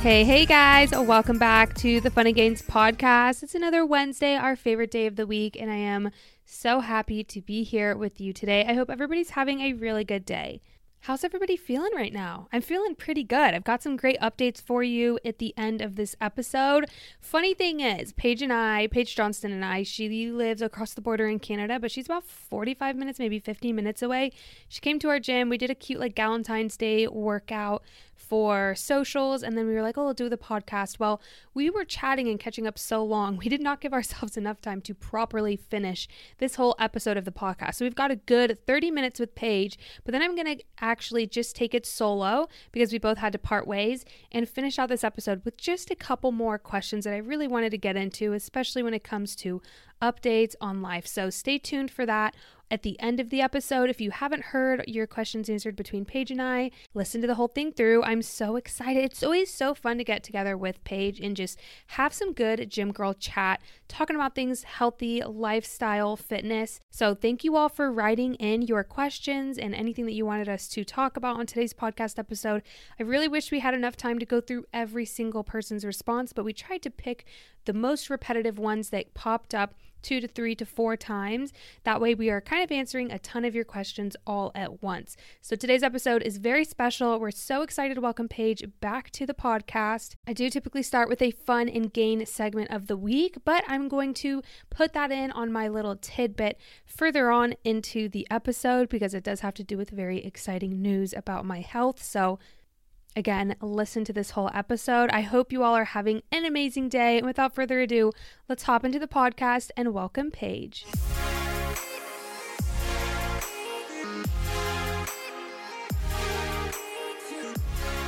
Hey, hey guys, welcome back to the Fun and Gains podcast. It's another Wednesday, our favorite day of the week, and I am so happy to be here with you today. I hope everybody's having a really good day. How's everybody feeling right now? I'm feeling pretty good. I've got some great updates for you at the end of this episode. Funny thing is, Paige and I, Paige Johnston and I, she lives across the border in Canada, but she's about 45 minutes, maybe 15 minutes away. She came to our gym. We did a cute, like, Valentine's Day workout for socials and then we were like, oh, we'll do the podcast. Well, we were chatting and catching up so long, we did not give ourselves enough time to properly finish this whole episode of the podcast. So we've got a good 30 minutes with Paige, but then I'm going to actually just take it solo because we both had to part ways and finish out this episode with just a couple more questions that I really wanted to get into, especially when it comes to updates on life. So stay tuned for that at the end of the episode. If you haven't heard your questions answered between Paige and I, listen to the whole thing through. I'm so excited. It's always so fun to get together with Paige and just have some good gym girl chat, talking about things healthy, lifestyle, fitness. So thank you all for writing in your questions and anything that you wanted us to talk about on today's podcast episode. I really wish we had enough time to go through every single person's response, but we tried to pick the most repetitive ones that popped up two to three to four times. That way, we are kind of answering a ton of your questions all at once. So, today's episode is very special. We're so excited to welcome Paige back to the podcast. I do typically start with a fun and gain segment of the week, but I'm going to put that in on my little tidbit further on into the episode because it does have to do with very exciting news about my health. So, Again, listen to this whole episode. I hope you all are having an amazing day. And without further ado, let's hop into the podcast and welcome Paige.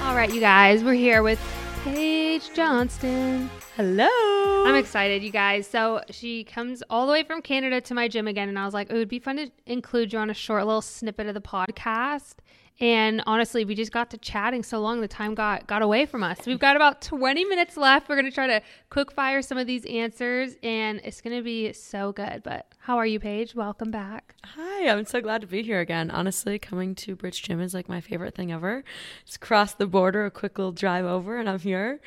All right, you guys, we're here with Paige Johnston. Hello. I'm excited, you guys. So she comes all the way from Canada to my gym again, and I was like, it would be fun to include you on a short little snippet of the podcast. And honestly, we just got to chatting so long, the time got got away from us. We've got about 20 minutes left. We're gonna try to quick fire some of these answers, and it's gonna be so good. But how are you, Paige? Welcome back. Hi, I'm so glad to be here again. Honestly, coming to Bridge Gym is like my favorite thing ever. Just cross the border, a quick little drive over, and I'm here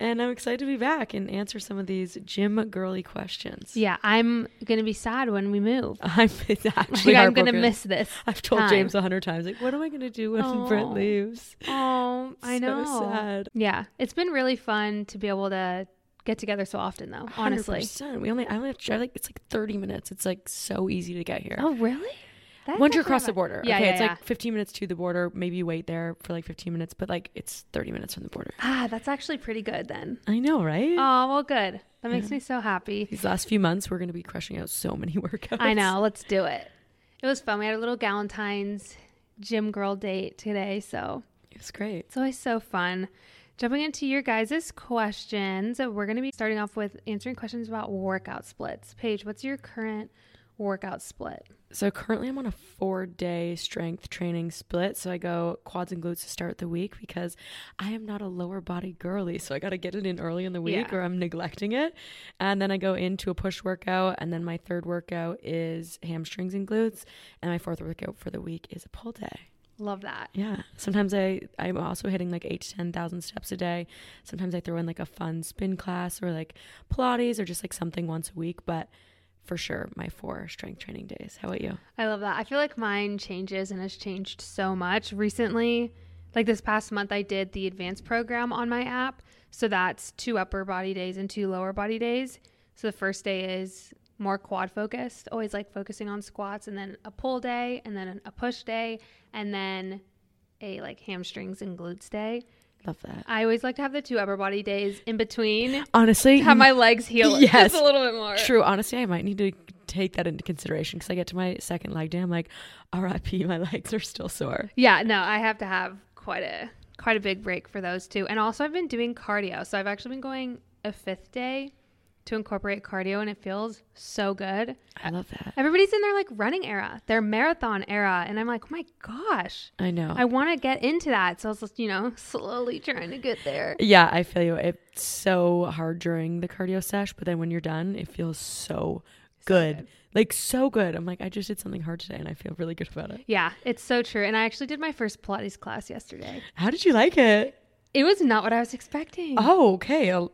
and I'm excited to be back and answer some of these gym girly questions. Yeah, I'm gonna be sad when we move. I'm actually like I'm gonna miss this. I've told time. James a hundred times, like, what am I gonna do when oh. Brent leaves? Oh, I so know. Sad. Yeah, it's been really fun to be able to get together so often, though. Honestly, 100%. we only I only have to drive like it's like 30 minutes. It's like so easy to get here. Oh, really? That's Once you're across the border. Yeah, okay, yeah, it's yeah. like 15 minutes to the border. Maybe you wait there for like 15 minutes, but like it's 30 minutes from the border. Ah, that's actually pretty good then. I know, right? Oh, well, good. That makes yeah. me so happy. These last few months, we're going to be crushing out so many workouts. I know. Let's do it. It was fun. We had a little Galentine's gym girl date today, so it was great. It's always so fun. Jumping into your guys' questions, we're going to be starting off with answering questions about workout splits. Paige, what's your current workout split? So currently I'm on a four day strength training split. So I go quads and glutes to start the week because I am not a lower body girly. So I got to get it in early in the week yeah. or I'm neglecting it. And then I go into a push workout. And then my third workout is hamstrings and glutes. And my fourth workout for the week is a pull day. Love that. Yeah. Sometimes I I'm also hitting like eight to ten thousand steps a day. Sometimes I throw in like a fun spin class or like Pilates or just like something once a week. But for sure, my four strength training days. How about you? I love that. I feel like mine changes and has changed so much recently. Like this past month, I did the advanced program on my app. So that's two upper body days and two lower body days. So the first day is more quad focused, always like focusing on squats, and then a pull day, and then a push day, and then a like hamstrings and glutes day. Love that. I always like to have the two upper body days in between. Honestly, Have my legs heal Yes. just a little bit more. True. Honestly, I might need to take that into consideration because I get to my second leg day. I'm like, RIP, my legs are still sore. Yeah, no, I have to have quite a quite a big break for those two. And also I've been doing cardio. So I've actually been going a fifth day to incorporate cardio and it feels so good. I love that. Everybody's in their like running era, their marathon era, and I'm like, "Oh my gosh. I know. I want to get into that." So I was just, you know, slowly trying to get there. yeah, I feel you. It's so hard during the cardio sesh, but then when you're done, it feels so good. good. Like so good. I'm like, I just did something hard today and I feel really good about it. Yeah, it's so true. And I actually did my first Pilates class yesterday. How did you like it? It was not what I was expecting. Oh, okay. I'll,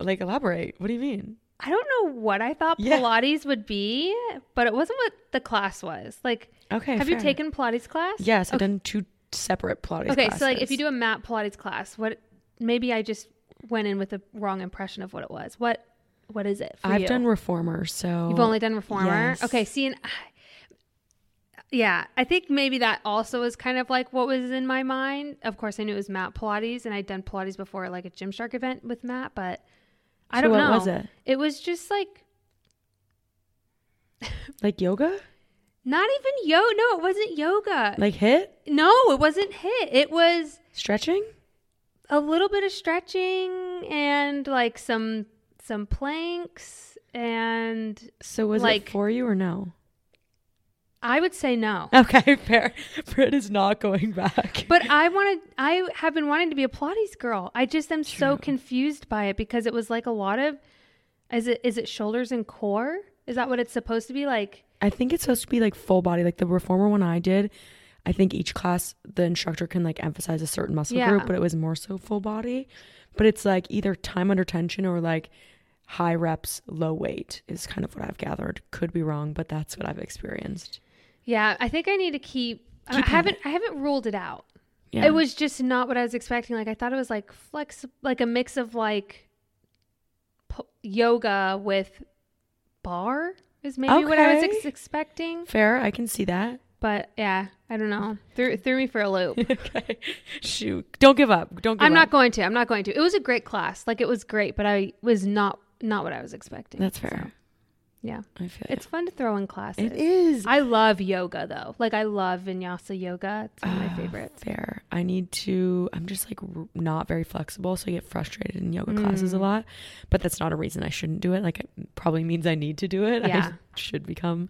like elaborate. What do you mean? I don't know what I thought Yeah. Pilates would be, but it wasn't what the class was. Like Okay. Have you taken Pilates class? Yes, I've done two separate Pilates Okay, so like if you do a mat Pilates class, what maybe I just went in with the wrong impression of what it was. What what is it for I've you? done reformer, so You've only done reformer. yes. Okay, see, and yeah, I think maybe that also is kind of like what was in my mind. Of course, I knew it was mat Pilates, and I'd done Pilates before, like a Gymshark event with Matt, but I So don't what know. was it? It was just like like yoga, not even yo. No, it wasn't yoga. like HIIT no, it wasn't HIIT. It was stretching. a little bit of stretching and like some some planks and So was Like- it for you or no? I would say no. Okay, fair. Britt is not going back. But I wanted I have been wanting to be a Pilates girl. I just am so confused by it because it was like a lot of is it is it shoulders and core? Is that what it's supposed to be like? I think it's supposed to be like full body, like the reformer one I did. I think each class the instructor can like emphasize a certain muscle Yeah. group, but it was more so full body. But it's like either time under tension or like high reps, low weight is kind of what I've gathered. Could be wrong, but that's what I've experienced. Yeah, I think I need to keep, I Keep haven't I haven't ruled it out. Yeah. It was just not what I was expecting. Like I thought it was like flex like a mix of like p- yoga with barre is maybe what I was ex- expecting. fair. I can see that. But yeah, I don't know. Threw threw me for a loop. okay. Shoot. Don't give up. Don't give I'm up. not going to. I'm not going to. It was a great class. Like it was great, but I was not not what I was expecting. That's fair. So, yeah. I feel It's fun to throw in classes. it is. I love yoga though. Like I love vinyasa yoga. It's one of my Ah, favorites. Fair. I need to. I'm just like r- not very flexible, so I get frustrated in yoga classes a Mm. lot. But that's not a reason I shouldn't do it. Like it probably means I need to do it. Yeah. I should become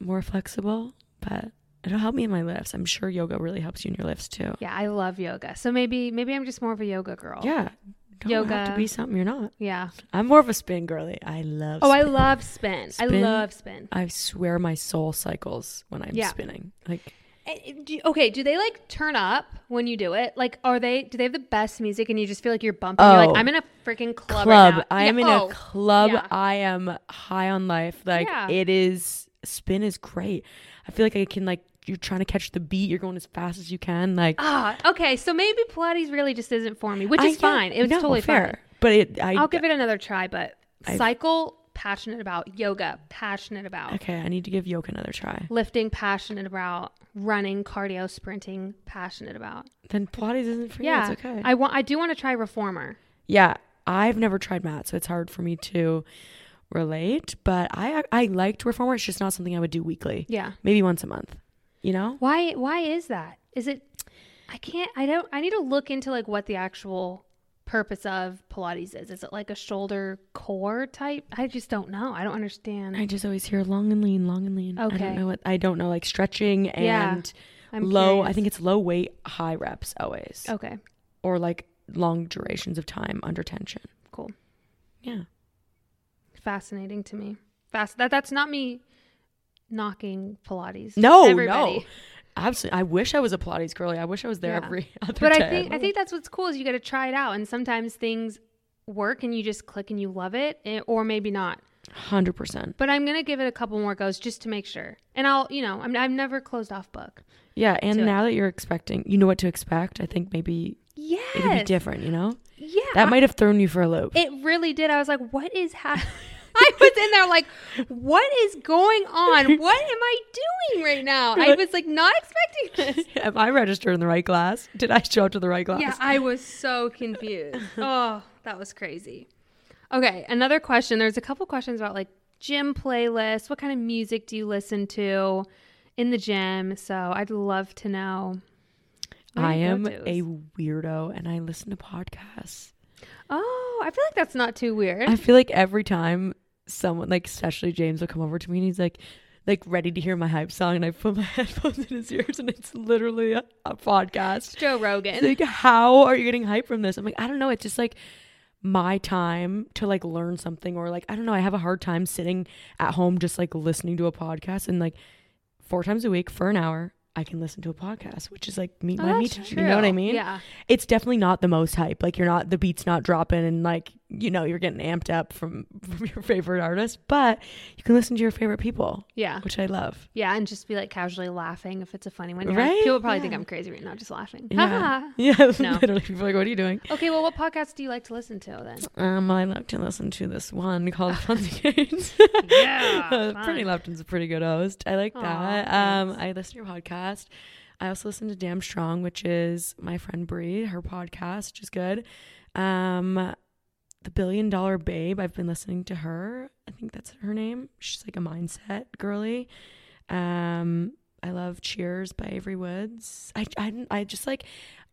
more flexible, but it'll help me in my lifts. I'm sure yoga really helps you in your lifts too. Yeah, I love yoga. So maybe maybe I'm just more of a yoga girl. Yeah. Don't have Yoga. to be something you're not. Yeah. I'm more of a spin girly. I love. Oh, I love spin. I love spin. I swear my soul cycles when I'm Yeah. spinning. Like Eh, do- Okay, do they like turn up when you do it? Like, are they? Do they have the best music and you just feel like you're bumping? You're Oh. like, I'm in a freaking club. club. Right now. I am Yeah, in oh, a club. yeah. I am high on life. Like it is spin is great. I feel like I can like you're trying to catch the beat. You're going as fast as you can. Like Ah, okay. So maybe Pilates really just isn't for me, which is yeah, fine. It's no, totally fair. fine. But it I I'll give it another try. But I've- cycle, passionate about yoga, passionate about okay. I need to give yoga another try. lifting, passionate about running, cardio, sprinting, passionate about. Then Pilates isn't for yeah, you. It's okay. I want. I do want to try reformer. yeah, I've never tried mat, so it's hard for me to relate. But I I liked reformer. It's just not something I would do weekly. Yeah. Maybe once a month. You know? Why? Why is that? Is it? I can't. I don't. I need to look into like what the actual purpose of Pilates is. Is it like a shoulder core type? I just don't know. I don't understand. I just always hear long and lean, long and lean. okay I don't know what I don't know like stretching and Yeah, I'm low. I think it's low weight, high reps always, Okay. or like long durations of time under tension. Cool. Yeah, Fascinating to me. Fast. That that's not me knocking Pilates. No, Everybody. no. Absolutely. I wish I was a Pilates girly. I wish I was there Yeah. every other But day. I think I think that's what's cool is you got to try it out, and sometimes things work and you just click and you love it, eh, or maybe not. hundred percent. But I'm gonna give it a couple more goes just to make sure. And I'll, you know, I'm I've never closed off book. Yeah, and to it. now that you're expecting, you know what to expect. I think maybe yeah, it'd be different. You know, Yeah. that might have thrown you for a loop. It really did. I was like, what is happening? I was in there like, what is going on? What am I doing right now? I was like not expecting this. Am I registered in the right class? Did I show up to the right class? Yeah, I was so confused. oh, that was crazy. Okay, another question. There's a couple questions about like gym playlists. What kind of music do you listen to in the gym? So I'd love to know. I am a weirdo and I listen to podcasts. Oh, I feel like that's not too weird. I feel like every time someone, like especially James, will come over to me and he's like, like ready to hear my hype song, and I put my headphones in his ears, and it's literally a, a podcast. Joe Rogan. Like, how are you getting hype from this? I'm like, I don't know. It's just like my time to like learn something, or like I don't know. I have a hard time sitting at home just like listening to a podcast, and like four times a week for an hour. I can listen to a podcast, which is like me, Oh, my me time. You know what I mean? Yeah. it's definitely not the most hype. Like you're not the beat's not dropping and like you know you're getting amped up from from your favorite artist, but you can listen to your favorite people, Yeah. which I love. Yeah, and just be like casually laughing if it's a funny one. Right? Like, people probably think I'm crazy right now, just laughing. Yeah, yeah. No. literally, people are like, "What are you doing?" okay, well, what podcasts do you like to listen to then? Um, I love to listen to this one called Funzy Games. Yeah, uh, Pretty fun. Lupton's a pretty good host. I like Aw, that. Um. I listen to your podcast. I also listen to Damn Strong, which is my friend Brie, her podcast, which is good. Um, the Billion Dollar Babe. I've been listening to her. I think that's her name. She's like a mindset girly. Um, I love Cheers by Avery Woods. I, I, I just like,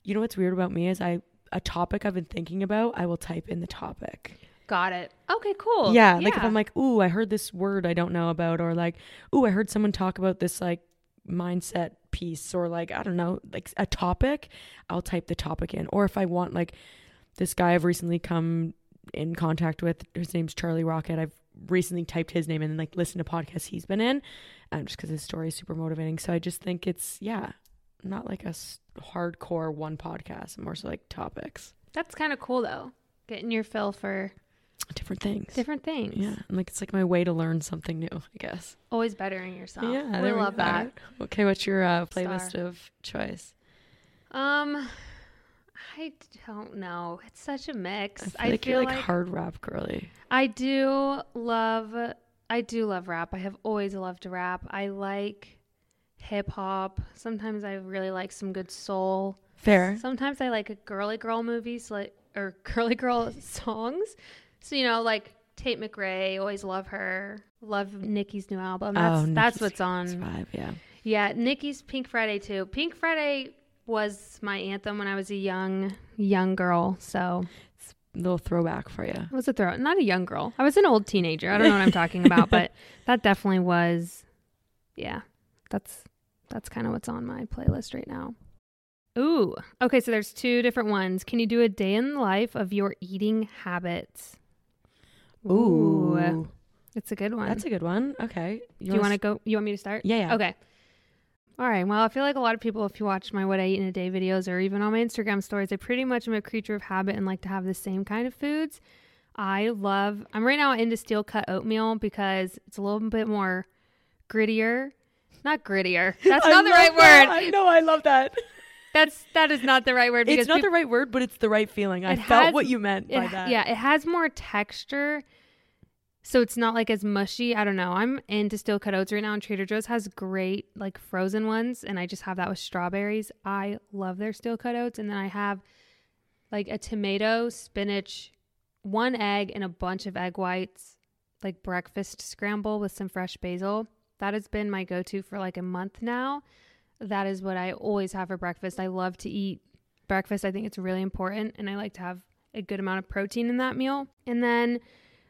you know what's weird about me is I a topic I've been thinking about. I will type in the topic. Got it. Okay, cool. Yeah, like if I'm like, ooh, I heard this word I don't know about, or like, ooh, I heard someone talk about this like mindset piece, or like I don't know, like a topic, I'll type the topic in. Or if I want like this guy I've recently come in contact with, his name's Charlie Rocket. I've recently typed his name in and like listened to podcasts he's been in, um, just because his story is super motivating. So I just think it's yeah, not like a s- hardcore one podcast, more so like topics, that's kind of cool though. Getting your fill for different things. different things. Yeah, and, like it's like my way to learn something new, I guess. Always bettering yourself. Yeah, we there love that. Okay, what's your uh, playlist Star. of choice? Um, I don't know. It's such a mix. I feel I like feel you're like, like hard rap girly. I do love. I do love rap. I have always loved rap. I like hip hop. Sometimes I really like some good soul. Fair. Sometimes I like a girly girl movies, like or girly girl songs. So you know, like Tate McRae. Always love her. Love Nicki's new album. That's oh, that's what's on. Five, yeah. Yeah, Nicki's Pink Friday 2. Pink Friday was my anthem when I was a young young girl. So it's a Little throwback for you. it was a throw. Not a young girl. I was an old teenager. I don't know what I'm talking about, but that definitely was. Yeah, that's that's kind of what's on my playlist right now. Ooh, okay. So there's two different ones. Can you do a day in the life of your eating habits? Ooh, it's a good one. that's a good one. Okay, do you want to go? You want me to start? Yeah, yeah. Okay. All right. Well, I feel like a lot of people, if you watch my What I Eat in a Day videos or even on my Instagram stories, I pretty much am a creature of habit and like to have the same kind of foods. I love, I'm right now into steel cut oatmeal because it's a little bit more grittier. Not grittier. That's not the right that. word. I know. I love that. That's, that is not the right word because It's not peop- the right word, but it's the right feeling. I felt has- what you meant by ha- that. Yeah, it has more texture. So it's not like as mushy. I don't know. I'm into steel cut oats right now, and Trader Joe's has great like frozen ones, and I just have that with strawberries. I love their steel cut oats, and then I have like a tomato, spinach, one egg, and a bunch of egg whites, like breakfast scramble with some fresh basil. That has been my go-to for like a month now. That is what I always have for breakfast. I love to eat breakfast. I think it's really important, and I like to have a good amount of protein in that meal. And then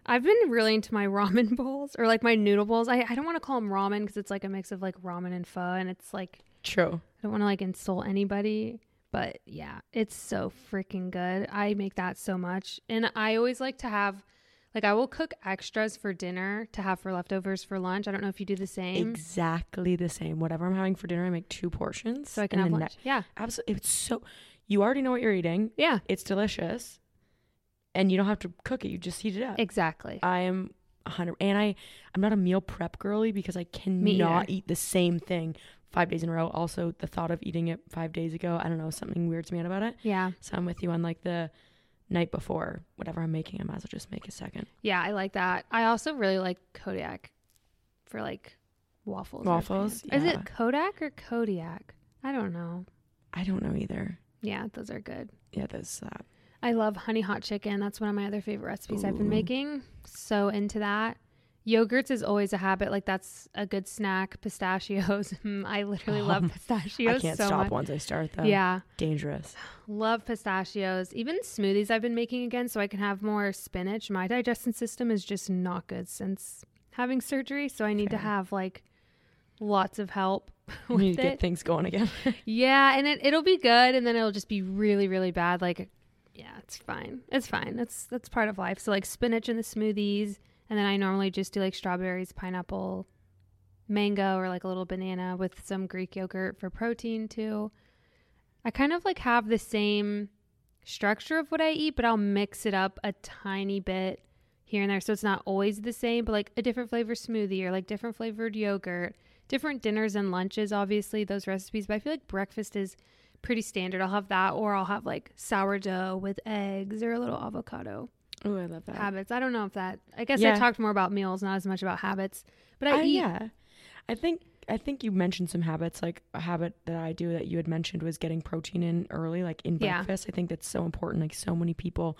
I've been really into my ramen bowls or like my noodle bowls. I, I don't want to call them ramen because it's like a mix of like ramen and pho, and it's like True. I don't want to like insult anybody, but yeah, it's so freaking good. I make that so much, and I always like to have Like I will cook extras for dinner to have for leftovers for lunch. I don't know if you do the same. Exactly the same. Whatever I'm having for dinner, I make two portions. So I can have lunch. yeah. Absolutely. It's so, you already know what you're eating. Yeah. It's delicious. And you don't have to cook it. You just heat it up. Exactly. I am 100 and I I'm not a meal prep girly because I cannot eat the same thing 5 days in a row. Also, the thought of eating it 5 days ago, I don't know, something weirds me out about it. yeah. So I'm with you on like the night before whatever I'm making, I might as well just make a second. Yeah, I like that. I also really like Kodiak for like waffles. Waffles, pans. Is it Kodak or Kodiak? I don't know. I don't know either. Yeah, those are good. Yeah, those that. I love honey hot chicken. That's one of my other favorite recipes I've been making. So into that. Yogurts is always a habit. Like that's a good snack. Pistachios. Mm, I literally love Um, pistachios I can't so stop much. once I start though. Yeah, Dangerous. love pistachios. Even smoothies I've been making again so I can have more spinach. My digestion system is just not good since having surgery, so I need to have like lots of help You need with to get it. things going again. Yeah, and it, it'll be good, and then it'll just be really, really bad. Like, yeah, it's fine. It's fine. That's that's part of life. So like spinach in the smoothies, and then I normally just do like strawberries, pineapple, mango, or like a little banana with some Greek yogurt for protein too. I kind of like have the same structure of what I eat, but I'll mix it up a tiny bit here and there, so it's not always the same. But like a different flavor smoothie or like different flavored yogurt different dinners and lunches, obviously, those recipes, but I feel like breakfast is pretty standard. I'll have that, or I'll have like sourdough with eggs or a little avocado Oh, I love that. habits. I don't know if that, I guess I talked more about meals, not as much about habits, but I Uh, eat. yeah. I think I think you mentioned some habits like a habit that I do that you had mentioned was getting protein in early like in Yeah. breakfast. I think that's so important. Like so many people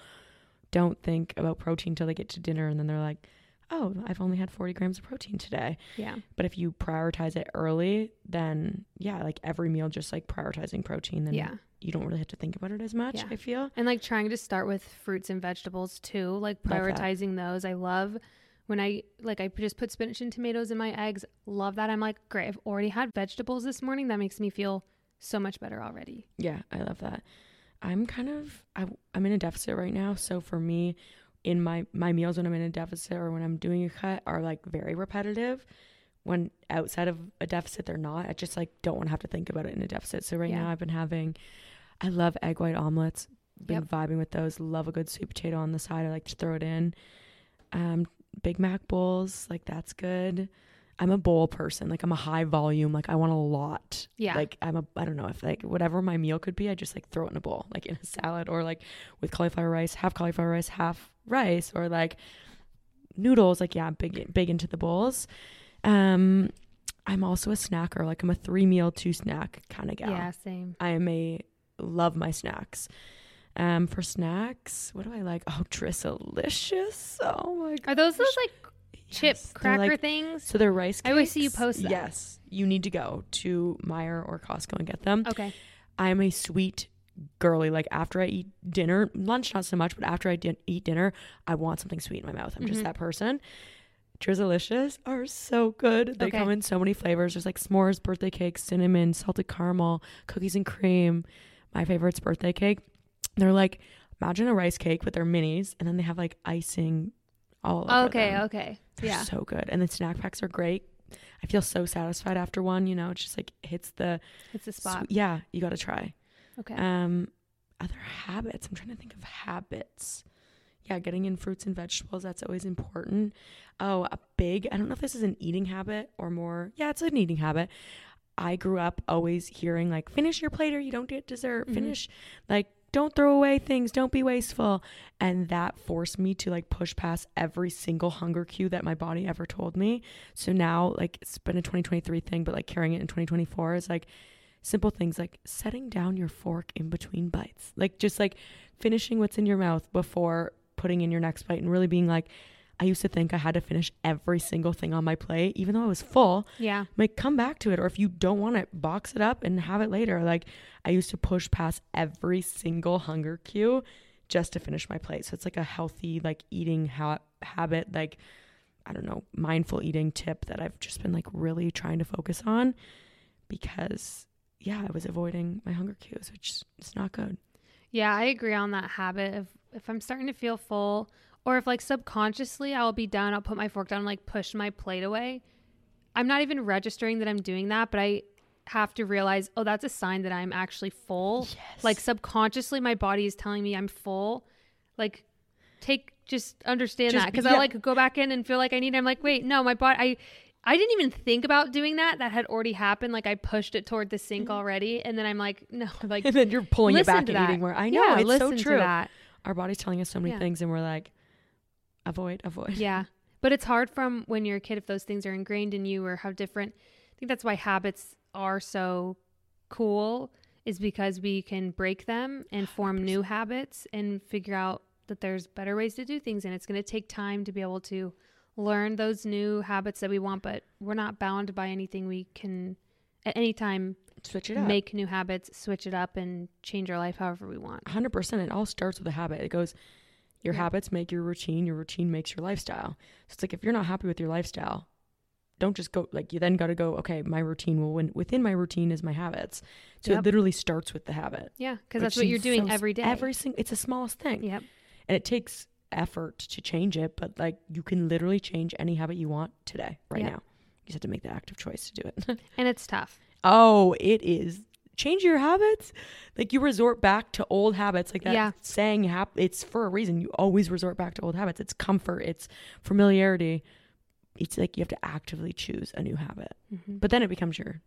don't think about protein until they get to dinner and then they're like, "Oh, I've only had 40 grams of protein today." Yeah. But if you prioritize it early, then yeah, like every meal just like prioritizing protein then Yeah. you don't really have to think about it as much, Yeah. I feel. And like trying to start with fruits and vegetables too, like prioritizing those. I love when I like I just put spinach and tomatoes in my eggs. Love that. I'm like, great. I've already had vegetables this morning. That makes me feel so much better already. Yeah, I love that. I'm kind of I, I'm in a deficit right now, so for me, in my my meals when I'm in a deficit or when I'm doing a cut are like very repetitive. When outside of a deficit, they're not. I just like don't want to have to think about it in a deficit. So right Yeah. now, I've been having. I love egg white omelets. Been Yep. vibing with those. Love a good sweet potato on the side. I like to throw it in. Um, Big Mac bowls, like that's good. I'm a bowl person. Like I'm a high volume. Like I want a lot. Yeah. Like I'm a I don't know if like whatever my meal could be, I just like throw it in a bowl, like in a salad or like with cauliflower rice, half cauliflower rice, half rice, or like noodles. Like yeah, I'm big big into the bowls. Um, I'm also a snacker. Like I'm a three meal, two snack kind of gal. Yeah, same. I am a love my snacks. Um, for snacks, what do I like? Oh, Drizzilicious. Oh my god. Are those those like chip Yes, cracker like- things? so they're rice. cakes. I always see you post that. Yes, you need to go to Meijer or Costco and get them. Okay. I'm a sweet girly. Like after I eat dinner, lunch not so much, but after I din- eat dinner, I want something sweet in my mouth. I'm just Mhm. that person. Drizzilicious are so good. They Okay. come in so many flavors. There's like s'mores, birthday cake, cinnamon, salted caramel, cookies and cream. My favorite's birthday cake. They're like imagine a rice cake, but they're minis, and then they have like icing all over Okay. them. Okay. They're Yeah. so good. And the snack packs are great. I feel so satisfied after one. You know, it's just like hits the It's a spot. swe- yeah. You got to try. Okay. Um, other habits. I'm trying to think of habits. Yeah, getting in fruits and vegetables. That's always important. Oh, a big. I don't know if this is an eating habit or more. Yeah, it's an eating habit. I grew up always hearing like, finish your plate or you don't get dessert. Mhm. Finish, like, don't throw away things. Don't be wasteful. And that forced me to like push past every single hunger cue that my body ever told me. So now, like, it's been a 2023 thing, but like carrying it in 2024 is like simple things like setting down your fork in between bites, like just like finishing what's in your mouth before putting in your next bite, and really being like, I used to think I had to finish every single thing on my plate, even though I was full. yeah. Like, come back to it, or if you don't want it, box it up and have it later. Like, I used to push past every single hunger cue just to finish my plate. So it's like a healthy, like eating ha- habit, like I don't know, mindful eating tip that I've just been like really trying to focus on because yeah, I was avoiding my hunger cues, which is not good. Yeah, I agree on that habit of if I'm starting to feel full or if like subconsciously I'll be done, I'll put my fork down, and, like push my plate away. I'm not even registering that I'm doing that, but I have to realize, oh, that's a sign that I'm actually full. Yes. Like subconsciously, my body is telling me I'm full. Like, take just understand Just that be- because I like go back in and feel like I need. I'm like, wait, no, my body. I I didn't even think about doing that. That had already happened. Like I pushed it toward the sink mm-hmm. already, and then I'm like, no, like and then you're pulling it back and that. eating more. I know Yeah, it's so true. that. Our body's telling us so many Yeah. things, and we're like, avoid, avoid. Yeah. But it's hard from when you're a kid if those things are ingrained in you or how different. I think that's why habits are so cool is because we can break them and form new habits and figure out that there's better ways to do things and it's going to take time to be able to learn those new habits that we want but we're not bound by anything we can at any time Switch it up. make new habits switch it up and change our life however we want 100% it all starts with a habit it goes your Yeah. habits make your routine your routine makes your lifestyle. So it's like if you're not happy with your lifestyle don't just go like you then got to go okay my routine will win within my routine is my habits. So Yep. it literally starts with the habit. Yeah because that's what you're doing so every day. every single it's the smallest thing. Yep. And it takes effort to change it but like you can literally change any habit you want today right Yeah. now. You just have to make the active choice to do it. And it's tough. Oh it is change your habits like you resort back to old habits like that Yeah. saying hap- it's for a reason you always resort back to old habits it's comfort it's familiarity it's like you have to actively choose a new habit Mhm. but then it becomes your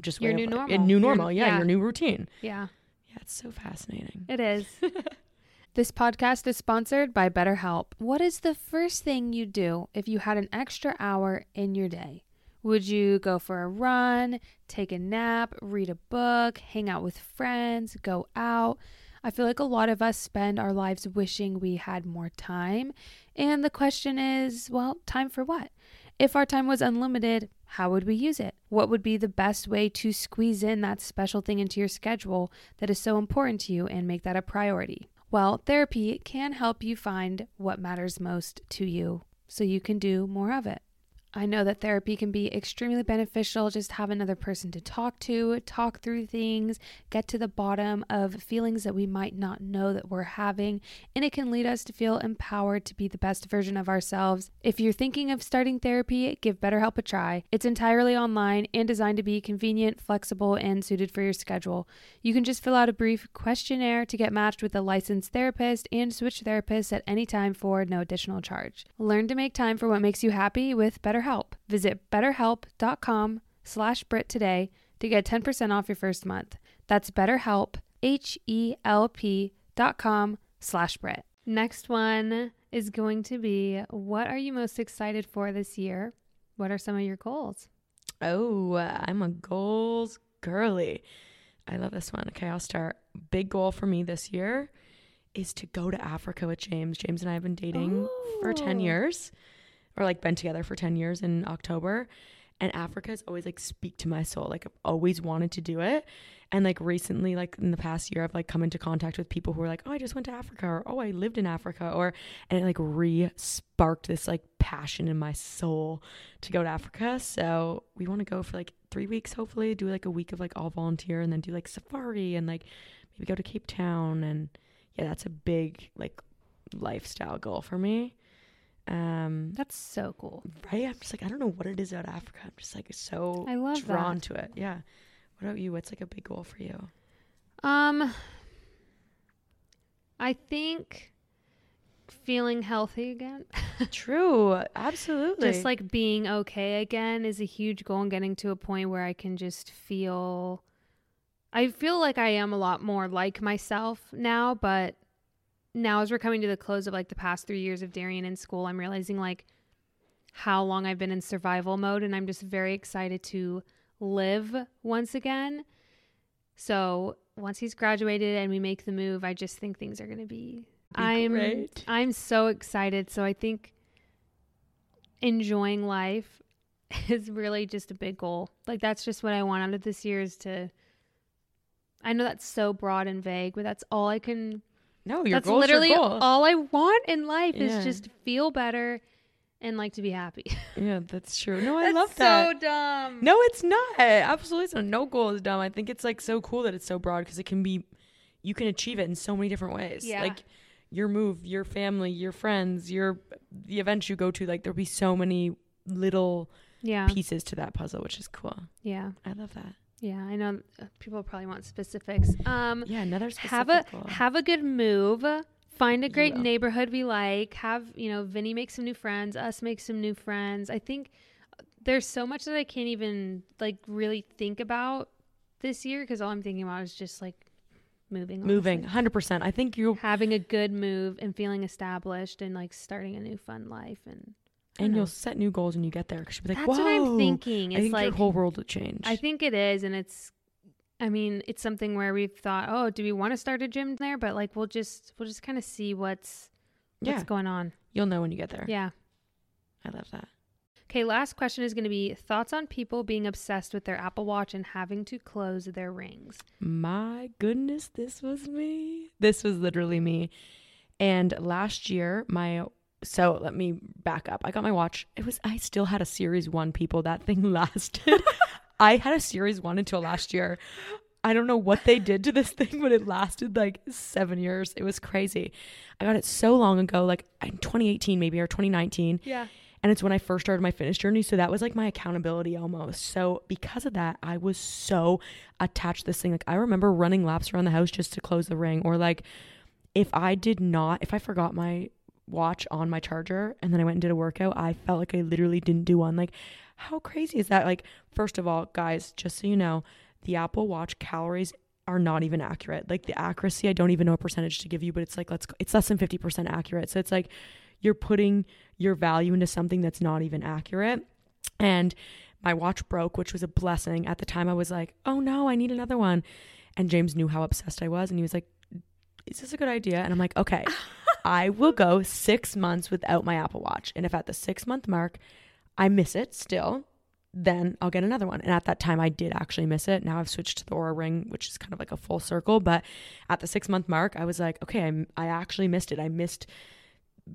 just Your new of normal. a new Your- normal yeah, yeah. your new routine yeah yeah it's so fascinating It is. this podcast is sponsored by BetterHelp. What is the first thing you do if you had an extra hour in your day? Would you go for a run, take a nap, read a book, hang out with friends, go out? I feel like a lot of us spend our lives wishing we had more time. And the question is well, time for what? If our time was unlimited, how would we use it? What would be the best way to squeeze in that special thing into your schedule that is so important to you and make that a priority? Well, therapy can help you find what matters most to you so you can do more of it. I know that therapy can be extremely beneficial. Just have another person to talk to, talk through things, get to the bottom of feelings that we might not know that we're having, and it can lead us to feel empowered to be the best version of ourselves. If you're thinking of starting therapy, give BetterHelp a try. It's entirely online and designed to be convenient, flexible, and suited for your schedule. You can just fill out a brief questionnaire to get matched with a licensed therapist and switch therapists at any time for no additional charge. Learn to make time for what makes you happy with BetterHelp. Help visit betterhelp.com slash Brit today to get 10% off your first month. That's betterhelp, H-E-L-P dot com slash Brit. Next one is going to be, what are you most excited for this year? What are some of your goals? Oh, I'm a goals girly. I love this one. Okay, I'll start. Big goal for me this year is to go to Africa with James. James and I have been dating for 10 years, or like been together for 10 years in October. And Africa has always like speak to my soul. Like I've always wanted to do it. And like recently, like in the past year, I've like come into contact with people who are like, oh, I just went to Africa, or oh, I lived in Africa, or, and it like re sparked this like passion in my soul to go to Africa. So we want to go for like three weeks, hopefully, do like a week of like all volunteer and then do like safari and like maybe go to Cape Town. And yeah, that's a big like lifestyle goal for me. Um, That's so cool. right? I'm just like, I don't know what it is about Africa. I'm just like so I love drawn that. to it. Yeah. What about you? What's like a big goal for you? Um, I think feeling healthy again, True. Absolutely. just like being okay again, is a huge goal. And getting to a point where I can just feel. I feel like I am a lot more like myself now, but now as we're coming to the close of like the past three years of Darian in school, I'm realizing like how long I've been in survival mode, and I'm just very excited to live once again. So once he's graduated and we make the move, I just think things are going to be. I'm great. I'm so excited. So I think enjoying life is really just a big goal. Like that's just what I want out of this year is to. I know that's so broad and vague, but that's all I can. No, your goal. that's goal's your literally goal. all I want in life Yeah. is just feel better and like to be happy. yeah, that's true. No, I That's love that. So dumb. No, it's not. Absolutely, not. No goal is dumb. I think it's like so cool that it's so broad because it can be, you can achieve it in so many different ways. Yeah. Like, your move, your family, your friends, your the events you go to. Like there'll be so many little Yeah. pieces to that puzzle, which is cool. Yeah. I love that. Yeah. I know uh, people probably want specifics. Um, Yeah, another specific have a goal. have a good move. Find a great neighborhood we like. Have you know Vinny make some new friends. Us make some new friends. I think there's so much that I can't even like really think about this year because all I'm thinking about is just like moving. moving hundred percent. I think you're having a good move and feeling established and like starting a new fun life and and you'll set new goals when you get there because you'll be like, that's whoa. what I'm thinking. I think like your whole world will change. I think it is, and it's. I mean, it's something where we've thought, oh, do we want to start a gym there? But like, we'll just we'll just kind of see what's what's yeah, going on. you'll know when you get there. Yeah. I love that. Okay. Last question is going to be thoughts on people being obsessed with their Apple Watch and having to close their rings. My goodness, this was me. This was literally me. And last year, my so let me back up. I got my watch. It was I still had a series one people. That thing lasted. I had a series one until last year. I don't know what they did to this thing, but it lasted like seven years. It was crazy. I got it so long ago, like in 2018 maybe or 2019. Yeah. And it's when I first started my fitness journey. So that was like my accountability almost. So because of that, I was so attached to this thing. Like I remember running laps around the house just to close the ring. Or like if I did not, if I forgot my watch on my charger and then I went and did a workout, I felt like I literally didn't do one. Like how crazy is that? Like, first of all, guys, just so you know, the Apple Watch calories are not even accurate. Like the accuracy, I don't even know a percentage to give you, but it's like let's it's less than 50% accurate. So it's like you're putting your value into something that's not even accurate. And my watch broke, which was a blessing. At the time I was like, "Oh no, I need another one." And James knew how obsessed I was and he was like, "Is this a good idea?" And I'm like, "Okay. I will go 6 months without my Apple Watch. And if at the 6 month mark I miss it still, then I'll get another one. And at that time, I did actually miss it. Now I've switched to the Oura Ring, which is kind of like a full circle. But at the six month mark, I was like, okay, I'm, I actually missed it. I missed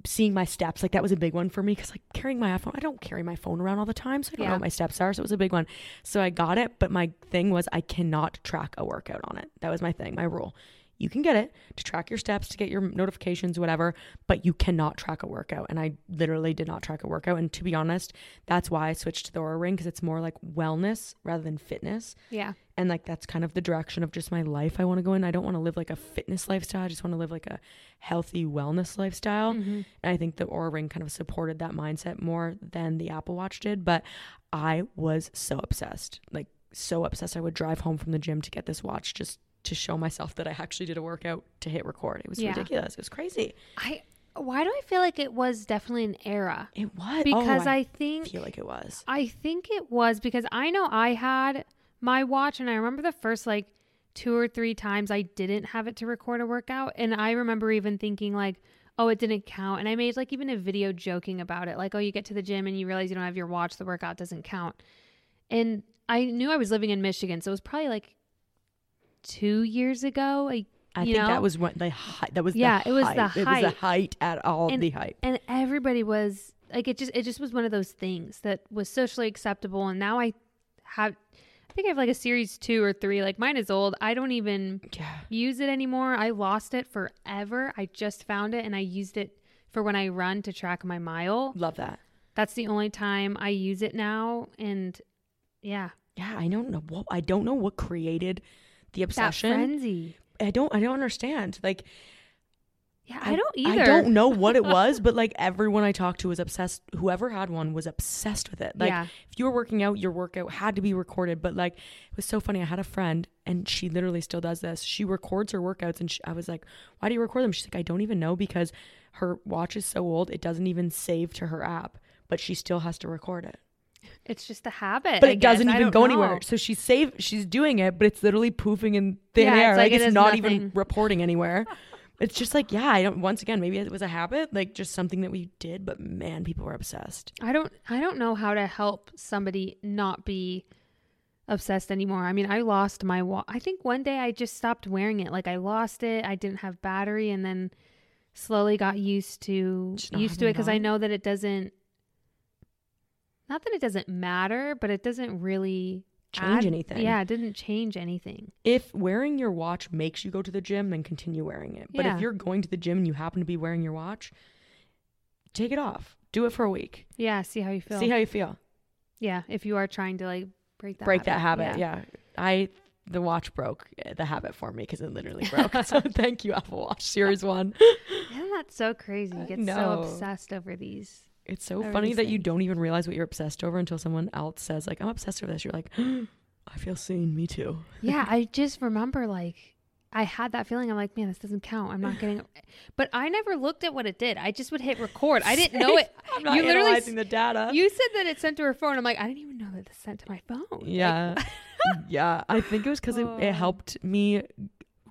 seeing my steps. Like that was a big one for me because like carrying my iPhone, I don't carry my phone around all the time, so I don't know what my steps are. So it was a big one. So I got it, but my thing was I cannot track a workout on it. That was my thing, my rule. You can get it to track your steps, to get your notifications, whatever, but you cannot track a workout. And I literally did not track a workout. And to be honest, that's why I switched to the Oura Ring because it's more like wellness rather than fitness. Yeah. And like that's kind of the direction of just my life I want to go in. I don't want to live like a fitness lifestyle. I just want to live like a healthy wellness lifestyle. Mhm. And I think the Oura Ring kind of supported that mindset more than the Apple Watch did. But I was so obsessed, like so obsessed. I would drive home from the gym to get this watch just to show myself that I actually did a workout to hit record. It was Yeah. ridiculous. It was crazy. I why do I feel like it was definitely an era? It was oh, Because oh, I I think feel like it was. I think it was because I know I had my watch and I remember the first like two or three times I didn't have it to record a workout and I remember even thinking like oh it didn't count and I made like even a video joking about it like oh you get to the gym and you realize you don't have your watch the workout doesn't count. And I knew I was living in Michigan so it was probably like 2 years ago. I, I think know? that was what the height. That was Yeah, the it was the height. It was the height. height at all And- the height. and everybody was like it just it just was one of those things that was socially acceptable and now i have i think i have like a series two or three like mine is old i don't even Yeah. use it anymore i lost it forever i just found it and i used it for when i run to track my mile Love that. that's the only time i use it now and yeah Yeah, I don't know what I don't know what created the that obsession. frenzy I don't I don't understand. Like yeah i, don't either I don't know what it was, but like everyone I talked to was obsessed. Whoever had one was obsessed with it. Like yeah if you were working out, your workout had to be recorded. But like it was so funny. I had a friend and she literally still does this. She records her workouts and she, I was like, "Why do you record them?" She's like, "I don't even know because her watch is so old, it doesn't even save to her app, but she still has to record it." It's just a habit But I it doesn't even go know. anywhere. So she's safe. she's doing it, but it's literally poofing in thin Yeah, it's air. like Like, it it's not nothing. even reporting anywhere. it's just like, yeah, I don't once again, maybe it was a habit, like just something that we did, but man, people were obsessed. I don't I don't know how to help somebody not be obsessed anymore. I mean, I lost my wa- I think one day I just stopped wearing it. Like I lost it. I didn't have battery and then slowly got used to used to it it because I know that it doesn't not that it doesn't matter, but it doesn't really change add- anything. Yeah, it didn't change anything. If wearing your watch makes you go to the gym, then continue wearing it. But Yeah. if you're going to the gym and you happen to be wearing your watch, take it off. Do it for a week. Yeah, see how you feel. See how you feel. yeah, if you are trying to like break that Break that habit. Yeah. I the watch broke uh, the habit for me because it literally broke. so thank you, Apple Watch Series One. Isn't that so crazy? You get so obsessed over these. It's so Over funny that you don't even realize what you're obsessed over until someone else says, like, I'm obsessed over this. You're like, I feel seen, me too. Yeah, I just remember like I had that feeling. I'm like, man, this doesn't count. I'm not getting. But I never looked at what it did. I just would hit record. I didn't know it. I'm not You literally analyzing the data. You said that it sent to her phone. I'm like, I didn't even know that it sent to my phone. Like, yeah. yeah. I think it was because it, Oh. it helped me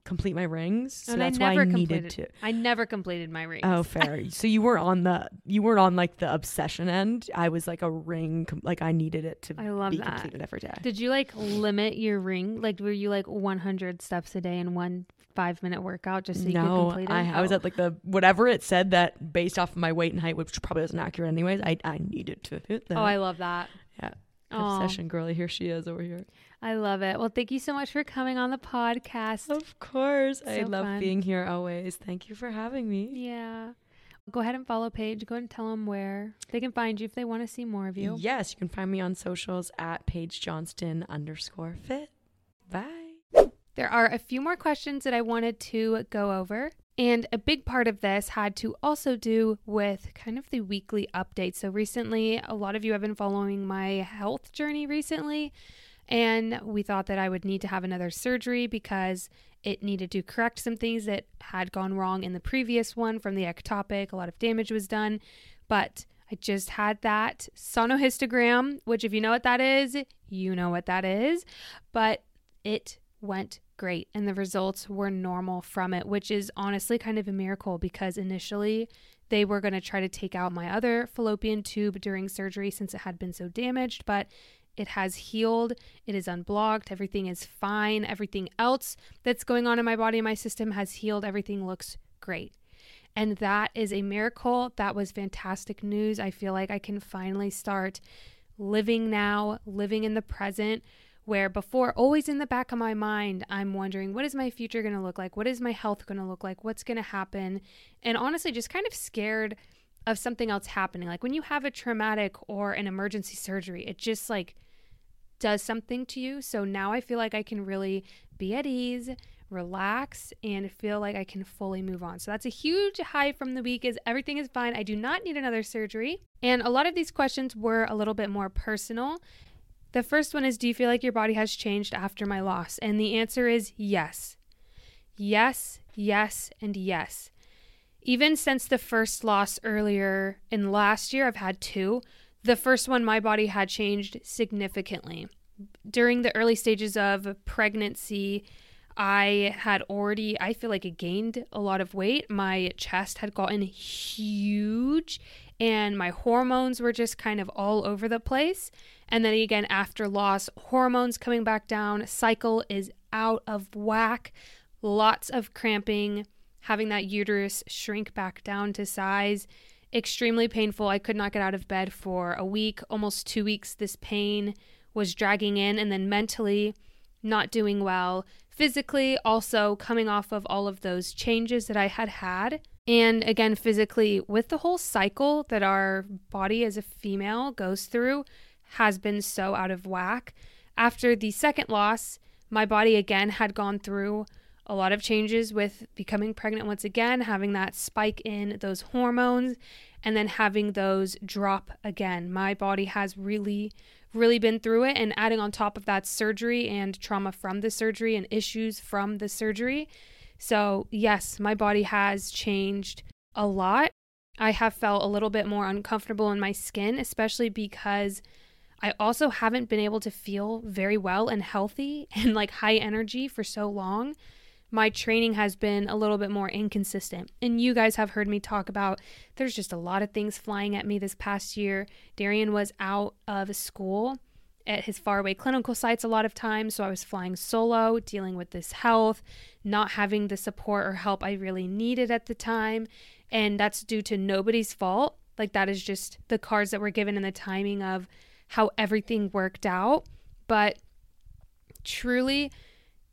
complete my rings. So and I that's why never I needed completed. to. I never completed my rings. Oh, fair. so you were on the you weren't on like the obsession end. I was like a ring, com- like I needed it to I love be that. completed every day. Did you like limit your ring? Like, were you like 100 steps a day in one five minute workout just so you could complete it? I, I was Oh. at like the whatever it said that based off of my weight and height, which probably wasn't accurate anyways. I I needed to hit that. Oh, I love that. Yeah. Obsession girly. Here she is over here. I love it. Well, thank you so much for coming on the podcast. Of course, I love fun. being here always. Thank you for having me. Yeah. Go ahead and follow Paige. Go ahead and tell them where they can find you if they want to see more of you. Yes, you can find me on socials at Paige Johnston underscore fit. Bye. There are a few more questions that I wanted to go over. And a big part of this had to also do with kind of the weekly updates. So, recently, a lot of you have been following my health journey recently. And we thought that I would need to have another surgery because it needed to correct some things that had gone wrong in the previous one from the ectopic. A lot of damage was done. But I just had that sonohysterogram, which, if you know what that is, you know what that is. But it went great and the results were normal from it, which is honestly kind of a miracle because initially they were going to try to take out my other fallopian tube during surgery since it had been so damaged, but it has healed, it is unblocked, everything is fine, everything else that's going on in my body and my system has healed, everything looks great. And that is a miracle. That was fantastic news. I feel like I can finally start living now, living in the present, where before, always in the back of my mind, I'm wondering, what is my future going to look like? What is my health going to look like? What's going to happen? And honestly, just kind of scared of something else happening. Like when you have a traumatic or an emergency surgery, it just like does something to you. So now I feel like I can really be at ease, relax, and feel like I can fully move on. So that's a huge high from the week is everything is fine. I do not need another surgery. And a lot of these questions were a little bit more personal. The first one is Do you feel like your body has changed after my loss? And the answer is yes. Yes, yes, and yes. Even since the first loss earlier in last year, I've had two. The first one, my body had changed significantly. During the early stages of pregnancy, I had already, I feel like, I gained a lot of weight. My chest had gotten huge, and my hormones were just kind of all over the place. And then again, after loss, hormones coming back down, cycle is out of whack, lots of cramping, having that uterus shrink back down to size. Extremely painful. I could not get out of bed for a week, almost two weeks. This pain was dragging in, and then mentally, not doing well. Physically, also coming off of all of those changes that I had had. And again, physically, with the whole cycle that our body as a female goes through, has been so out of whack. After the second loss, my body again had gone through a lot of changes with becoming pregnant once again, having that spike in those hormones, and then having those drop again. My body has really, really been through it, and adding on top of that surgery and trauma from the surgery and issues from the surgery. So, yes, my body has changed a lot. I have felt a little bit more uncomfortable in my skin, especially because I also haven't been able to feel very well and healthy and like high energy for so long. My training has been a little bit more inconsistent. And you guys have heard me talk about there's just a lot of things flying at me this past year. Darian was out of school at his faraway clinical sites a lot of times. So I was flying solo, dealing with this health, not having the support or help I really needed at the time. And that's due to nobody's fault. Like that is just the cards that were given and the timing of how everything worked out. But truly,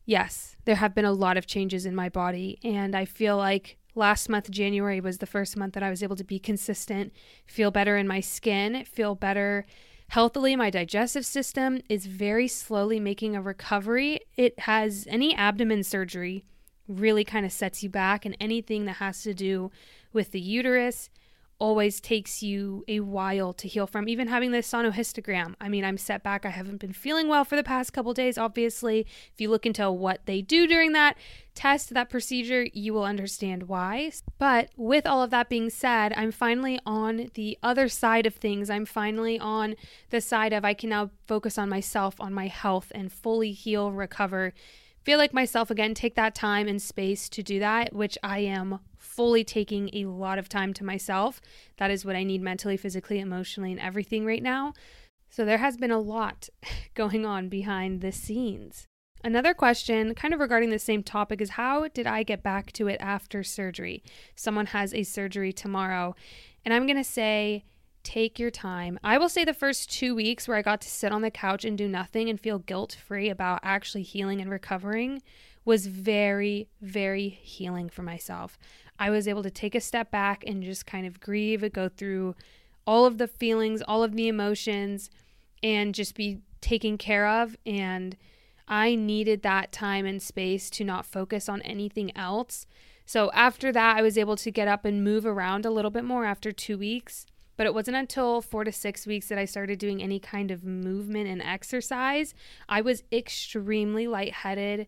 yes, there have been a lot of changes in my body. And I feel like last month, January, was the first month that I was able to be consistent, feel better in my skin, feel better healthily. My digestive system is very slowly making a recovery. It has any abdomen surgery really kind of sets you back, and anything that has to do with the uterus always takes you a while to heal from. Even having this sonohysterogram, I mean, I'm set back. I haven't been feeling well for the past couple days. Obviously, if you look into what they do during that test, that procedure, you will understand why. But with all of that being said, I'm finally on the other side of things. I'm finally on the side of I can now focus on myself, on my health, and fully heal, recover feel like myself again, take that time and space to do that, which I am fully taking a lot of time to myself. That is what I need mentally, physically, emotionally, and everything right now. So there has been a lot going on behind the scenes. Another question, kind of regarding the same topic, is how did I get back to it after surgery? Someone has a surgery tomorrow, and I'm going to say, take your time. I will say the first two weeks where I got to sit on the couch and do nothing and feel guilt free about actually healing and recovering was very, very healing for myself. I was able to take a step back and just kind of grieve, go through all of the feelings, all of the emotions, and just be taken care of. And I needed that time and space to not focus on anything else. So after that, I was able to get up and move around a little bit more after two weeks. But it wasn't until four to six weeks that I started doing any kind of movement and exercise. I was extremely lightheaded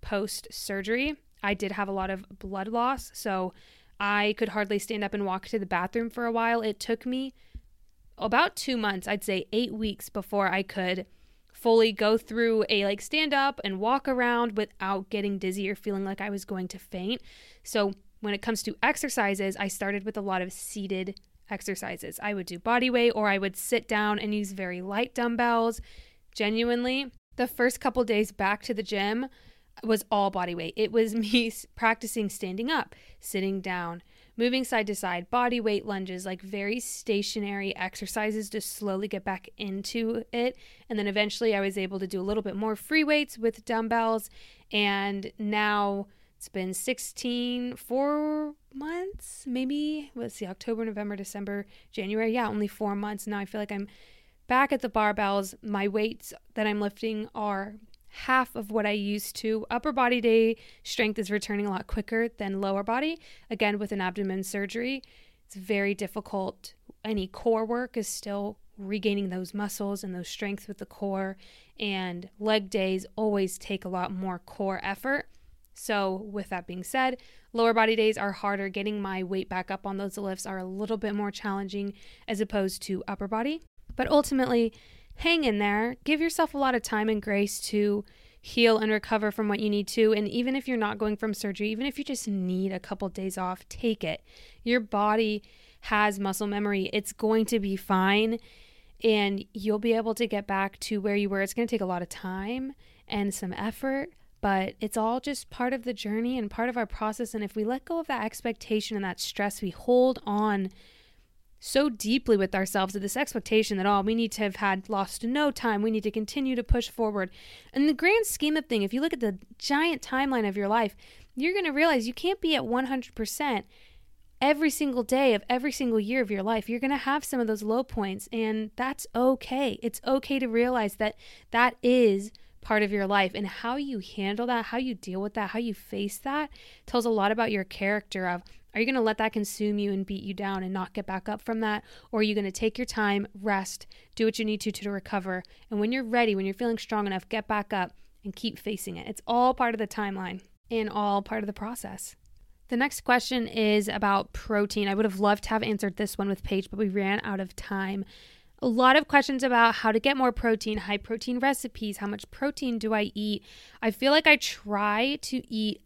post surgery. I did have a lot of blood loss, so I could hardly stand up and walk to the bathroom for a while. It took me about two months, I'd say eight weeks, before I could fully go through a like stand up and walk around without getting dizzy or feeling like I was going to faint. So, when it comes to exercises, I started with a lot of seated exercises. I would do body weight or I would sit down and use very light dumbbells. Genuinely, the first couple days back to the gym was all body weight. It was me practicing standing up, sitting down, moving side to side, body weight lunges, like very stationary exercises to slowly get back into it. And then eventually I was able to do a little bit more free weights with dumbbells. And now it's been 16, four months, maybe. Let's see, October, November, December, January. Yeah, only four months. Now I feel like I'm back at the barbells. My weights that I'm lifting are half of what I used to. Upper body day strength is returning a lot quicker than lower body. Again, with an abdomen surgery, it's very difficult. Any core work is still regaining those muscles and those strengths with the core. And leg days always take a lot more core effort. So, with that being said, lower body days are harder. Getting my weight back up on those lifts are a little bit more challenging as opposed to upper body. But ultimately, hang in there. Give yourself a lot of time and grace to heal and recover from what you need to. And even if you're not going from surgery, even if you just need a couple days off, take it. Your body has muscle memory, it's going to be fine. And you'll be able to get back to where you were. It's going to take a lot of time and some effort, but it's all just part of the journey and part of our process. And if we let go of that expectation and that stress, we hold on so deeply with ourselves of this expectation that, oh, we need to have had lost no time. We need to continue to push forward. In the grand scheme of thing, if you look at the giant timeline of your life, you're going to realize you can't be at 100% every single day of every single year of your life. You're going to have some of those low points, and that's okay. It's okay to realize that that is part of your life and how you handle that, how you deal with that, how you face that tells a lot about your character of are you going to let that consume you and beat you down and not get back up from that or are you going to take your time, rest, do what you need to to recover and when you're ready, when you're feeling strong enough, get back up and keep facing it. It's all part of the timeline and all part of the process. The next question is about protein. I would have loved to have answered this one with Paige, but we ran out of time a lot of questions about how to get more protein, high protein recipes, how much protein do I eat. I feel like I try to eat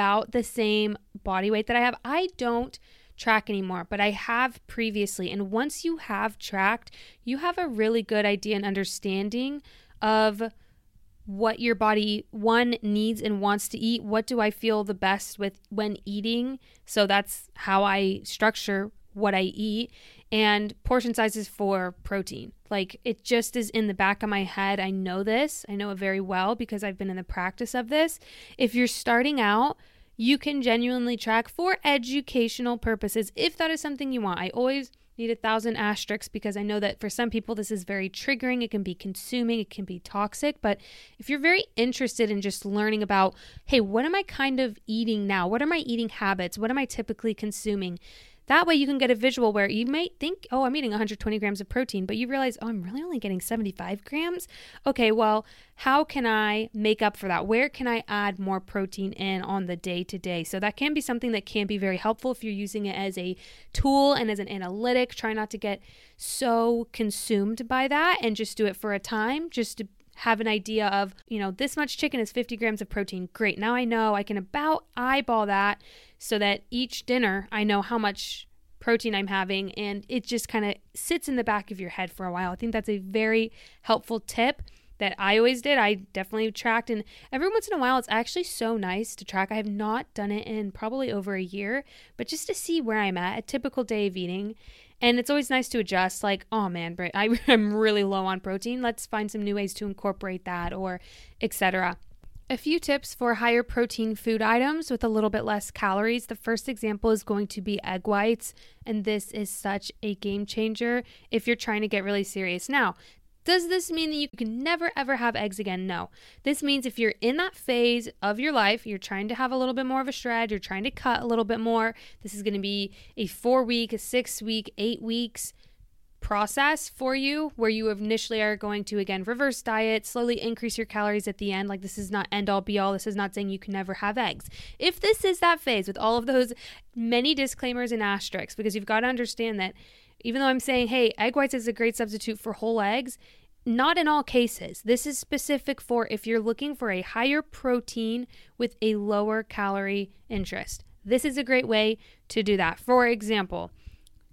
about the same body weight that I have. I don't track anymore, but I have previously. And once you have tracked, you have a really good idea and understanding of what your body one needs and wants to eat what do i feel the best with when eating so that's how i structure what I eat and portion sizes for protein. Like it just is in the back of my head. I know this. I know it very well because I've been in the practice of this. If you're starting out, you can genuinely track for educational purposes if that is something you want. I always need a thousand asterisks because I know that for some people this is very triggering. It can be consuming, it can be toxic. But if you're very interested in just learning about, hey, what am I kind of eating now? What are my eating habits? What am I typically consuming? That way, you can get a visual where you might think, oh, I'm eating 120 grams of protein, but you realize, oh, I'm really only getting 75 grams. Okay, well, how can I make up for that? Where can I add more protein in on the day to day? So, that can be something that can be very helpful if you're using it as a tool and as an analytic. Try not to get so consumed by that and just do it for a time, just to have an idea of, you know, this much chicken is 50 grams of protein. Great. Now I know I can about eyeball that so that each dinner I know how much protein I'm having and it just kind of sits in the back of your head for a while. I think that's a very helpful tip that I always did. I definitely tracked and every once in a while it's actually so nice to track. I have not done it in probably over a year, but just to see where I'm at, a typical day of eating. And it's always nice to adjust like, oh man, I, I'm really low on protein. Let's find some new ways to incorporate that or etc. A few tips for higher protein food items with a little bit less calories. The first example is going to be egg whites, and this is such a game changer if you're trying to get really serious. Now, does this mean that you can never ever have eggs again? No. This means if you're in that phase of your life, you're trying to have a little bit more of a shred, you're trying to cut a little bit more. This is going to be a four week, a six week, eight weeks process for you where you initially are going to again reverse diet slowly increase your calories at the end like this is not end all be all this is not saying you can never have eggs if this is that phase with all of those many disclaimers and asterisks because you've got to understand that even though i'm saying hey egg whites is a great substitute for whole eggs not in all cases. This is specific for if you're looking for a higher protein with a lower calorie interest. This is a great way to do that. For example,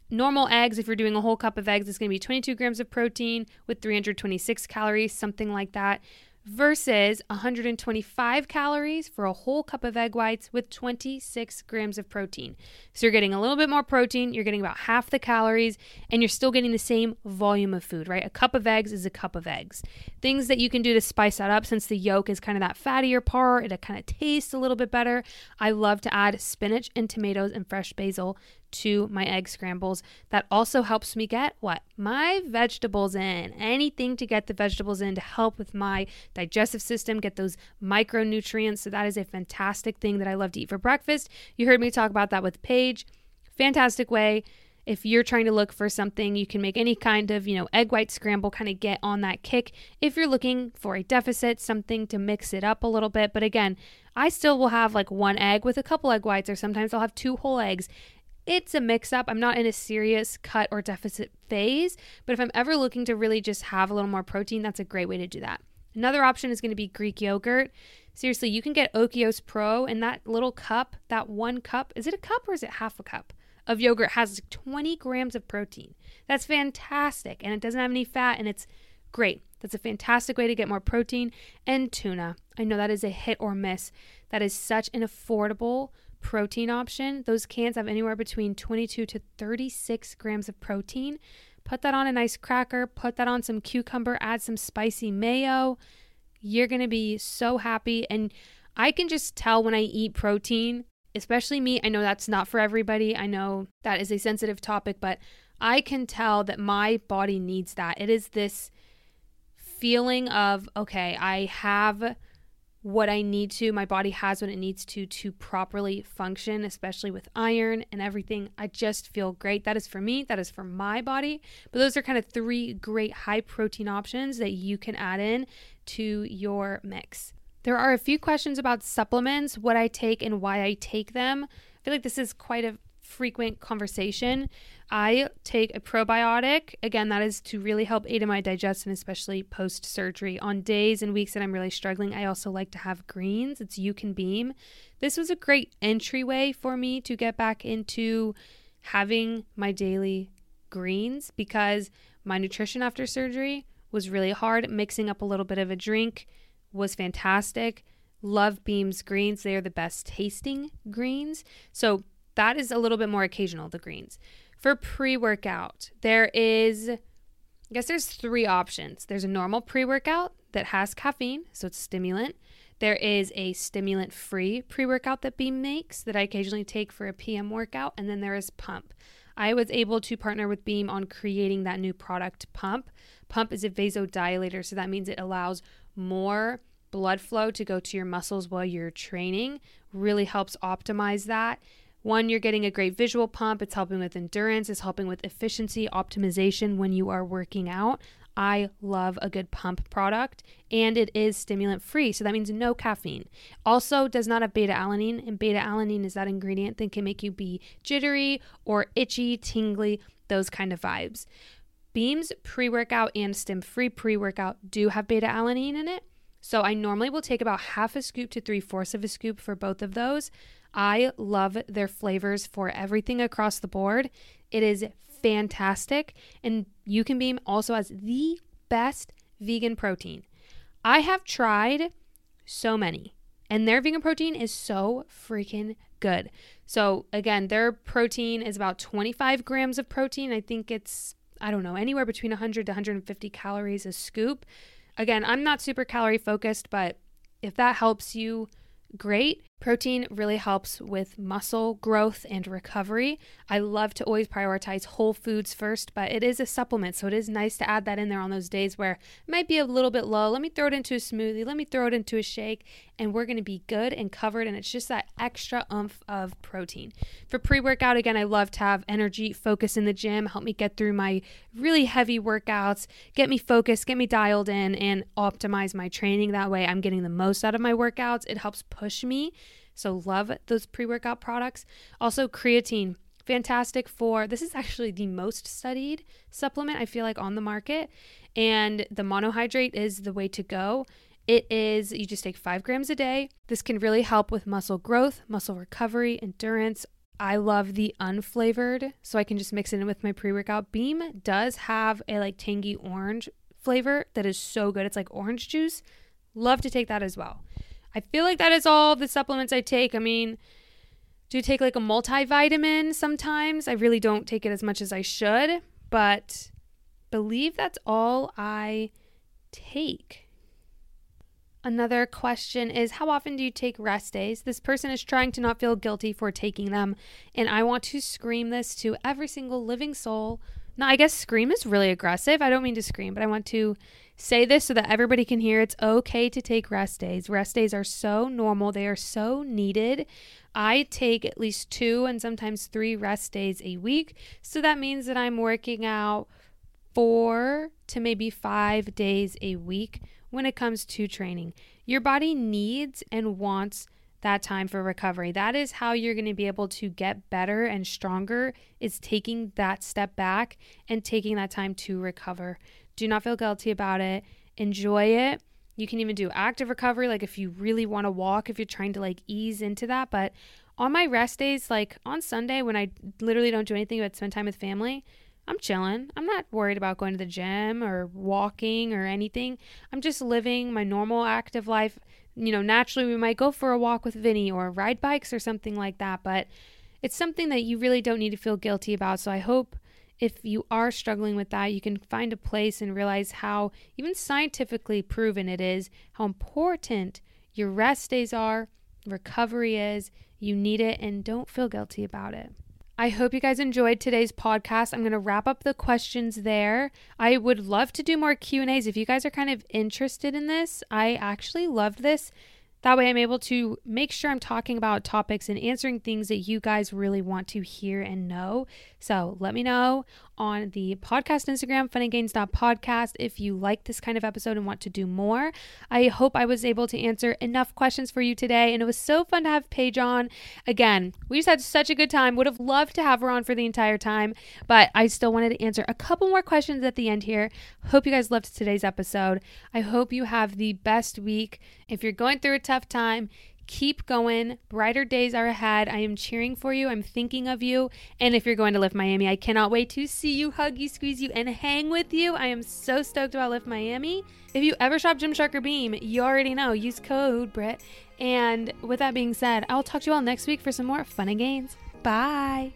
normal eggs, if you're doing a whole cup of eggs, it's going to be 22 grams of protein with 326 calories, something like that versus 125 calories for a whole cup of egg whites with 26 grams of protein. So you're getting a little bit more protein, you're getting about half the calories, and you're still getting the same volume of food, right? A cup of eggs is a cup of eggs. Things that you can do to spice that up since the yolk is kind of that fattier part, it kind of tastes a little bit better. I love to add spinach and tomatoes and fresh basil to my egg scrambles. That also helps me get what? My vegetables in. Anything to get the vegetables in to help with my digestive system, get those micronutrients. So that is a fantastic thing that I love to eat for breakfast. You heard me talk about that with Paige. Fantastic way. If you're trying to look for something, you can make any kind of, you know, egg white scramble, kind of get on that kick. If you're looking for a deficit, something to mix it up a little bit. But again, I still will have like one egg with a couple egg whites, or sometimes I'll have two whole eggs it's a mix up. I'm not in a serious cut or deficit phase, but if I'm ever looking to really just have a little more protein, that's a great way to do that. Another option is going to be Greek yogurt. Seriously, you can get Oikos Pro and that little cup, that one cup, is it a cup or is it half a cup? Of yogurt has 20 grams of protein. That's fantastic. And it doesn't have any fat and it's great. That's a fantastic way to get more protein. And tuna. I know that is a hit or miss. That is such an affordable protein option. Those cans have anywhere between 22 to 36 grams of protein. Put that on a nice cracker, put that on some cucumber, add some spicy mayo. You're going to be so happy. And I can just tell when I eat protein, especially me. I know that's not for everybody. I know that is a sensitive topic, but I can tell that my body needs that. It is this feeling of, okay, I have what I need to. My body has what it needs to to properly function, especially with iron and everything. I just feel great. That is for me, that is for my body. But those are kind of three great high protein options that you can add in to your mix. There are a few questions about supplements, what I take and why I take them. I feel like this is quite a frequent conversation. I take a probiotic. Again, that is to really help aid in my digestion, especially post surgery. On days and weeks that I'm really struggling, I also like to have greens. It's You Can Beam. This was a great entryway for me to get back into having my daily greens because my nutrition after surgery was really hard. Mixing up a little bit of a drink was fantastic. Love Beam's greens. They are the best tasting greens. So that is a little bit more occasional, the greens. For pre workout, there is, I guess there's three options. There's a normal pre workout that has caffeine, so it's stimulant. There is a stimulant free pre workout that Beam makes that I occasionally take for a PM workout. And then there is Pump. I was able to partner with Beam on creating that new product, Pump. Pump is a vasodilator, so that means it allows more blood flow to go to your muscles while you're training. Really helps optimize that. One, you're getting a great visual pump. It's helping with endurance, it's helping with efficiency optimization when you are working out. I love a good pump product and it is stimulant free. So that means no caffeine. Also, does not have beta alanine, and beta alanine is that ingredient that can make you be jittery or itchy, tingly, those kind of vibes. Beams pre workout and stim free pre workout do have beta alanine in it. So I normally will take about half a scoop to three fourths of a scoop for both of those. I love their flavors for everything across the board. It is fantastic. And you can Beam also has the best vegan protein. I have tried so many, and their vegan protein is so freaking good. So, again, their protein is about 25 grams of protein. I think it's, I don't know, anywhere between 100 to 150 calories a scoop. Again, I'm not super calorie focused, but if that helps you great. Protein really helps with muscle growth and recovery. I love to always prioritize whole foods first, but it is a supplement, so it is nice to add that in there on those days where it might be a little bit low. Let me throw it into a smoothie, let me throw it into a shake, and we're going to be good and covered. And it's just that extra oomph of protein. For pre workout, again, I love to have energy, focus in the gym, help me get through my really heavy workouts, get me focused, get me dialed in, and optimize my training. That way, I'm getting the most out of my workouts. It helps push me so, love those pre workout products. Also, creatine. Fantastic for this is actually the most studied supplement I feel like on the market. And the monohydrate is the way to go. It is, you just take five grams a day. This can really help with muscle growth, muscle recovery, endurance. I love the unflavored, so I can just mix it in with my pre workout. Beam does have a like tangy orange flavor that is so good. It's like orange juice. Love to take that as well. I feel like that is all the supplements I take. I mean, do take like a multivitamin sometimes. I really don't take it as much as I should, but believe that's all I take. Another question is How often do you take rest days? This person is trying to not feel guilty for taking them, and I want to scream this to every single living soul. Now, I guess scream is really aggressive. I don't mean to scream, but I want to say this so that everybody can hear it's okay to take rest days. Rest days are so normal, they are so needed. I take at least two and sometimes three rest days a week. So that means that I'm working out four to maybe five days a week when it comes to training. Your body needs and wants that time for recovery. That is how you're going to be able to get better and stronger is taking that step back and taking that time to recover. Do not feel guilty about it. Enjoy it. You can even do active recovery, like if you really want to walk, if you're trying to like ease into that. But on my rest days, like on Sunday when I literally don't do anything but spend time with family, I'm chilling. I'm not worried about going to the gym or walking or anything. I'm just living my normal active life. You know, naturally, we might go for a walk with Vinny or ride bikes or something like that, but it's something that you really don't need to feel guilty about. So I hope if you are struggling with that, you can find a place and realize how, even scientifically proven it is, how important your rest days are, recovery is. You need it, and don't feel guilty about it. I hope you guys enjoyed today's podcast. I'm going to wrap up the questions there. I would love to do more Q&As if you guys are kind of interested in this. I actually loved this that way, I'm able to make sure I'm talking about topics and answering things that you guys really want to hear and know. So let me know on the podcast Instagram, funandgains.podcast, if you like this kind of episode and want to do more. I hope I was able to answer enough questions for you today. And it was so fun to have Paige on. Again, we just had such a good time. Would have loved to have her on for the entire time, but I still wanted to answer a couple more questions at the end here. Hope you guys loved today's episode. I hope you have the best week. If you're going through a tough time, Keep going. Brighter days are ahead. I am cheering for you. I'm thinking of you. And if you're going to Lift Miami, I cannot wait to see you, hug you, squeeze you, and hang with you. I am so stoked about Lift Miami. If you ever shop Gymshark or Beam, you already know. Use code Britt. And with that being said, I'll talk to you all next week for some more fun and gains. Bye.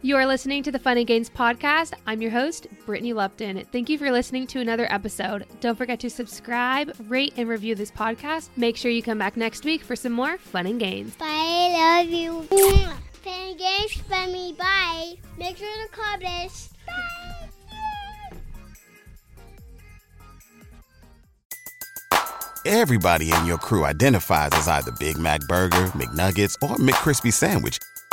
You are listening to the Fun and Gains podcast. I'm your host, Brittany Lupton. Thank you for listening to another episode. Don't forget to subscribe, rate, and review this podcast. Make sure you come back next week for some more fun and gains. Bye, love you. Fun and games for me. Bye. Make sure to call this. Bye. Everybody in your crew identifies as either Big Mac Burger, McNuggets, or McCrispy Sandwich.